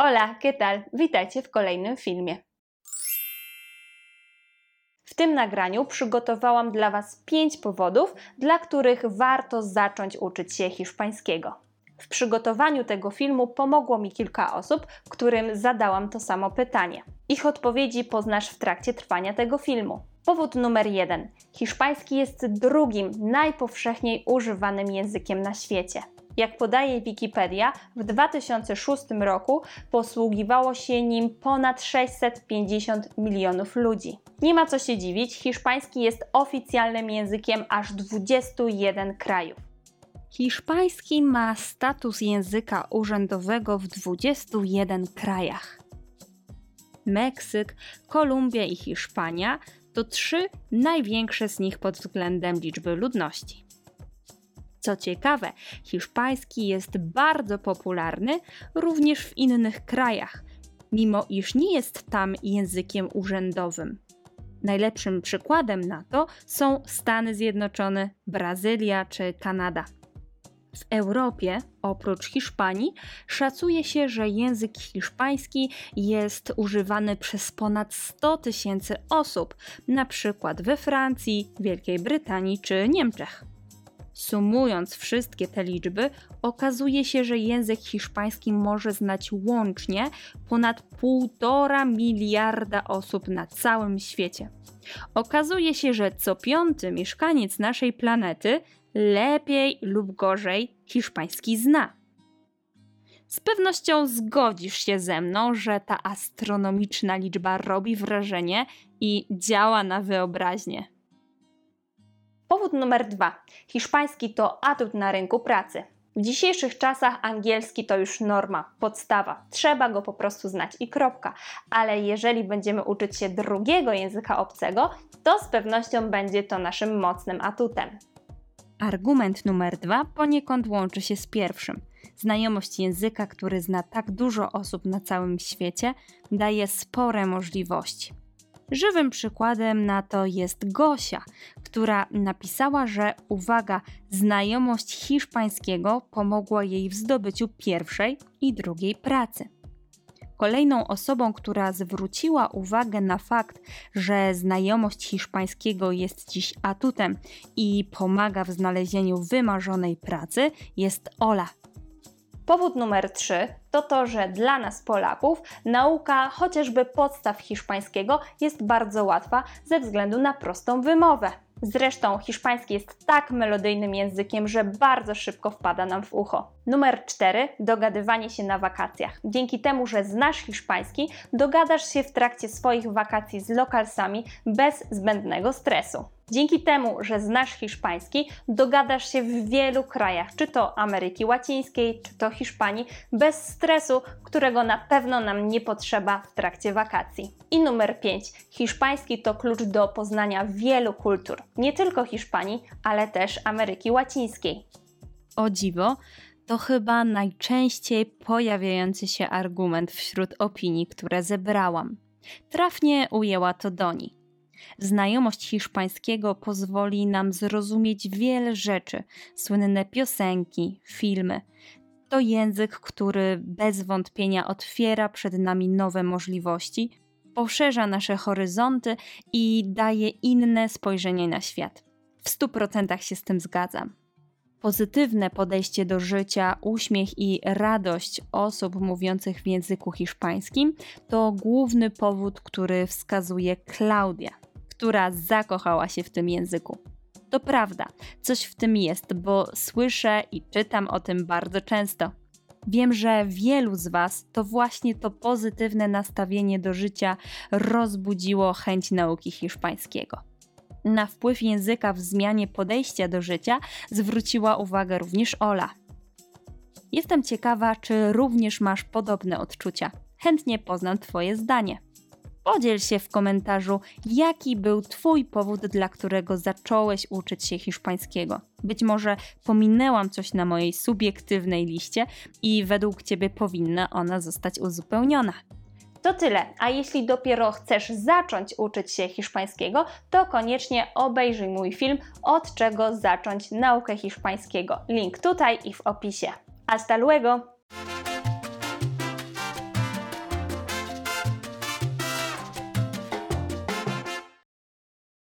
Hola, ¿qué tal? Witajcie w kolejnym filmie. W tym nagraniu przygotowałam dla Was 5 powodów, dla których warto zacząć uczyć się hiszpańskiego. W przygotowaniu tego filmu pomogło mi kilka osób, którym zadałam to samo pytanie. Ich odpowiedzi poznasz w trakcie trwania tego filmu. Powód numer jeden. Hiszpański jest drugim najpowszechniej używanym językiem na świecie. Jak podaje Wikipedia, w 2006 roku posługiwało się nim ponad 650 milionów ludzi. Nie ma co się dziwić, hiszpański jest oficjalnym językiem aż 21 krajów. Hiszpański ma status języka urzędowego w 21 krajach. Meksyk, Kolumbia i Hiszpania to trzy największe z nich pod względem liczby ludności. Co ciekawe, hiszpański jest bardzo popularny również w innych krajach, mimo iż nie jest tam językiem urzędowym. Najlepszym przykładem na to są Stany Zjednoczone, Brazylia czy Kanada. W Europie, oprócz Hiszpanii, szacuje się, że język hiszpański jest używany przez ponad 100 tysięcy osób, na przykład we Francji, Wielkiej Brytanii czy Niemczech. Sumując wszystkie te liczby, okazuje się, że język hiszpański może znać łącznie ponad 1,5 miliarda osób na całym świecie. Okazuje się, że co piąty mieszkaniec naszej planety lepiej lub gorzej hiszpański zna. Z pewnością zgodzisz się ze mną, że ta astronomiczna liczba robi wrażenie i działa na wyobraźnię. Powód numer dwa. Hiszpański to atut na rynku pracy. W dzisiejszych czasach angielski to już norma, podstawa. Trzeba go po prostu znać i kropka. Ale jeżeli będziemy uczyć się drugiego języka obcego, to z pewnością będzie to naszym mocnym atutem. Argument numer dwa poniekąd łączy się z pierwszym. Znajomość języka, który zna tak dużo osób na całym świecie, daje spore możliwości. Żywym przykładem na to jest Gosia, która napisała, że uwaga, znajomość hiszpańskiego pomogła jej w zdobyciu pierwszej i drugiej pracy. Kolejną osobą, która zwróciła uwagę na fakt, że znajomość hiszpańskiego jest dziś atutem i pomaga w znalezieniu wymarzonej pracy, jest Ola. Powód numer 3 to to, że dla nas Polaków nauka chociażby podstaw hiszpańskiego jest bardzo łatwa ze względu na prostą wymowę. Zresztą hiszpański jest tak melodyjnym językiem, że bardzo szybko wpada nam w ucho. Numer 4. Dogadywanie się na wakacjach. Dzięki temu, że znasz hiszpański, dogadasz się w trakcie swoich wakacji z lokalsami bez zbędnego stresu. Dzięki temu, że znasz hiszpański, dogadasz się w wielu krajach, czy to Ameryki Łacińskiej, czy to Hiszpanii, bez stresu, którego na pewno nam nie potrzeba w trakcie wakacji. I numer 5. Hiszpański to klucz do poznania wielu kultur, nie tylko Hiszpanii, ale też Ameryki Łacińskiej. O dziwo, to chyba najczęściej pojawiający się argument wśród opinii, które zebrałam. Trafnie ujęła to Doni. Znajomość hiszpańskiego pozwoli nam zrozumieć wiele rzeczy, słynne piosenki, filmy. To język, który bez wątpienia otwiera przed nami nowe możliwości, poszerza nasze horyzonty i daje inne spojrzenie na świat. W stu procentach się z tym zgadzam. Pozytywne podejście do życia, uśmiech i radość osób mówiących w języku hiszpańskim to główny powód, który wskazuje Klaudia która zakochała się w tym języku. To prawda, coś w tym jest, bo słyszę i czytam o tym bardzo często. Wiem, że wielu z Was to właśnie to pozytywne nastawienie do życia rozbudziło chęć nauki hiszpańskiego. Na wpływ języka w zmianie podejścia do życia zwróciła uwagę również Ola. Jestem ciekawa, czy również masz podobne odczucia. Chętnie poznam Twoje zdanie. Podziel się w komentarzu, jaki był Twój powód, dla którego zacząłeś uczyć się hiszpańskiego. Być może pominęłam coś na mojej subiektywnej liście i według Ciebie powinna ona zostać uzupełniona. To tyle, a jeśli dopiero chcesz zacząć uczyć się hiszpańskiego, to koniecznie obejrzyj mój film Od czego zacząć naukę hiszpańskiego. Link tutaj i w opisie. Hasta luego!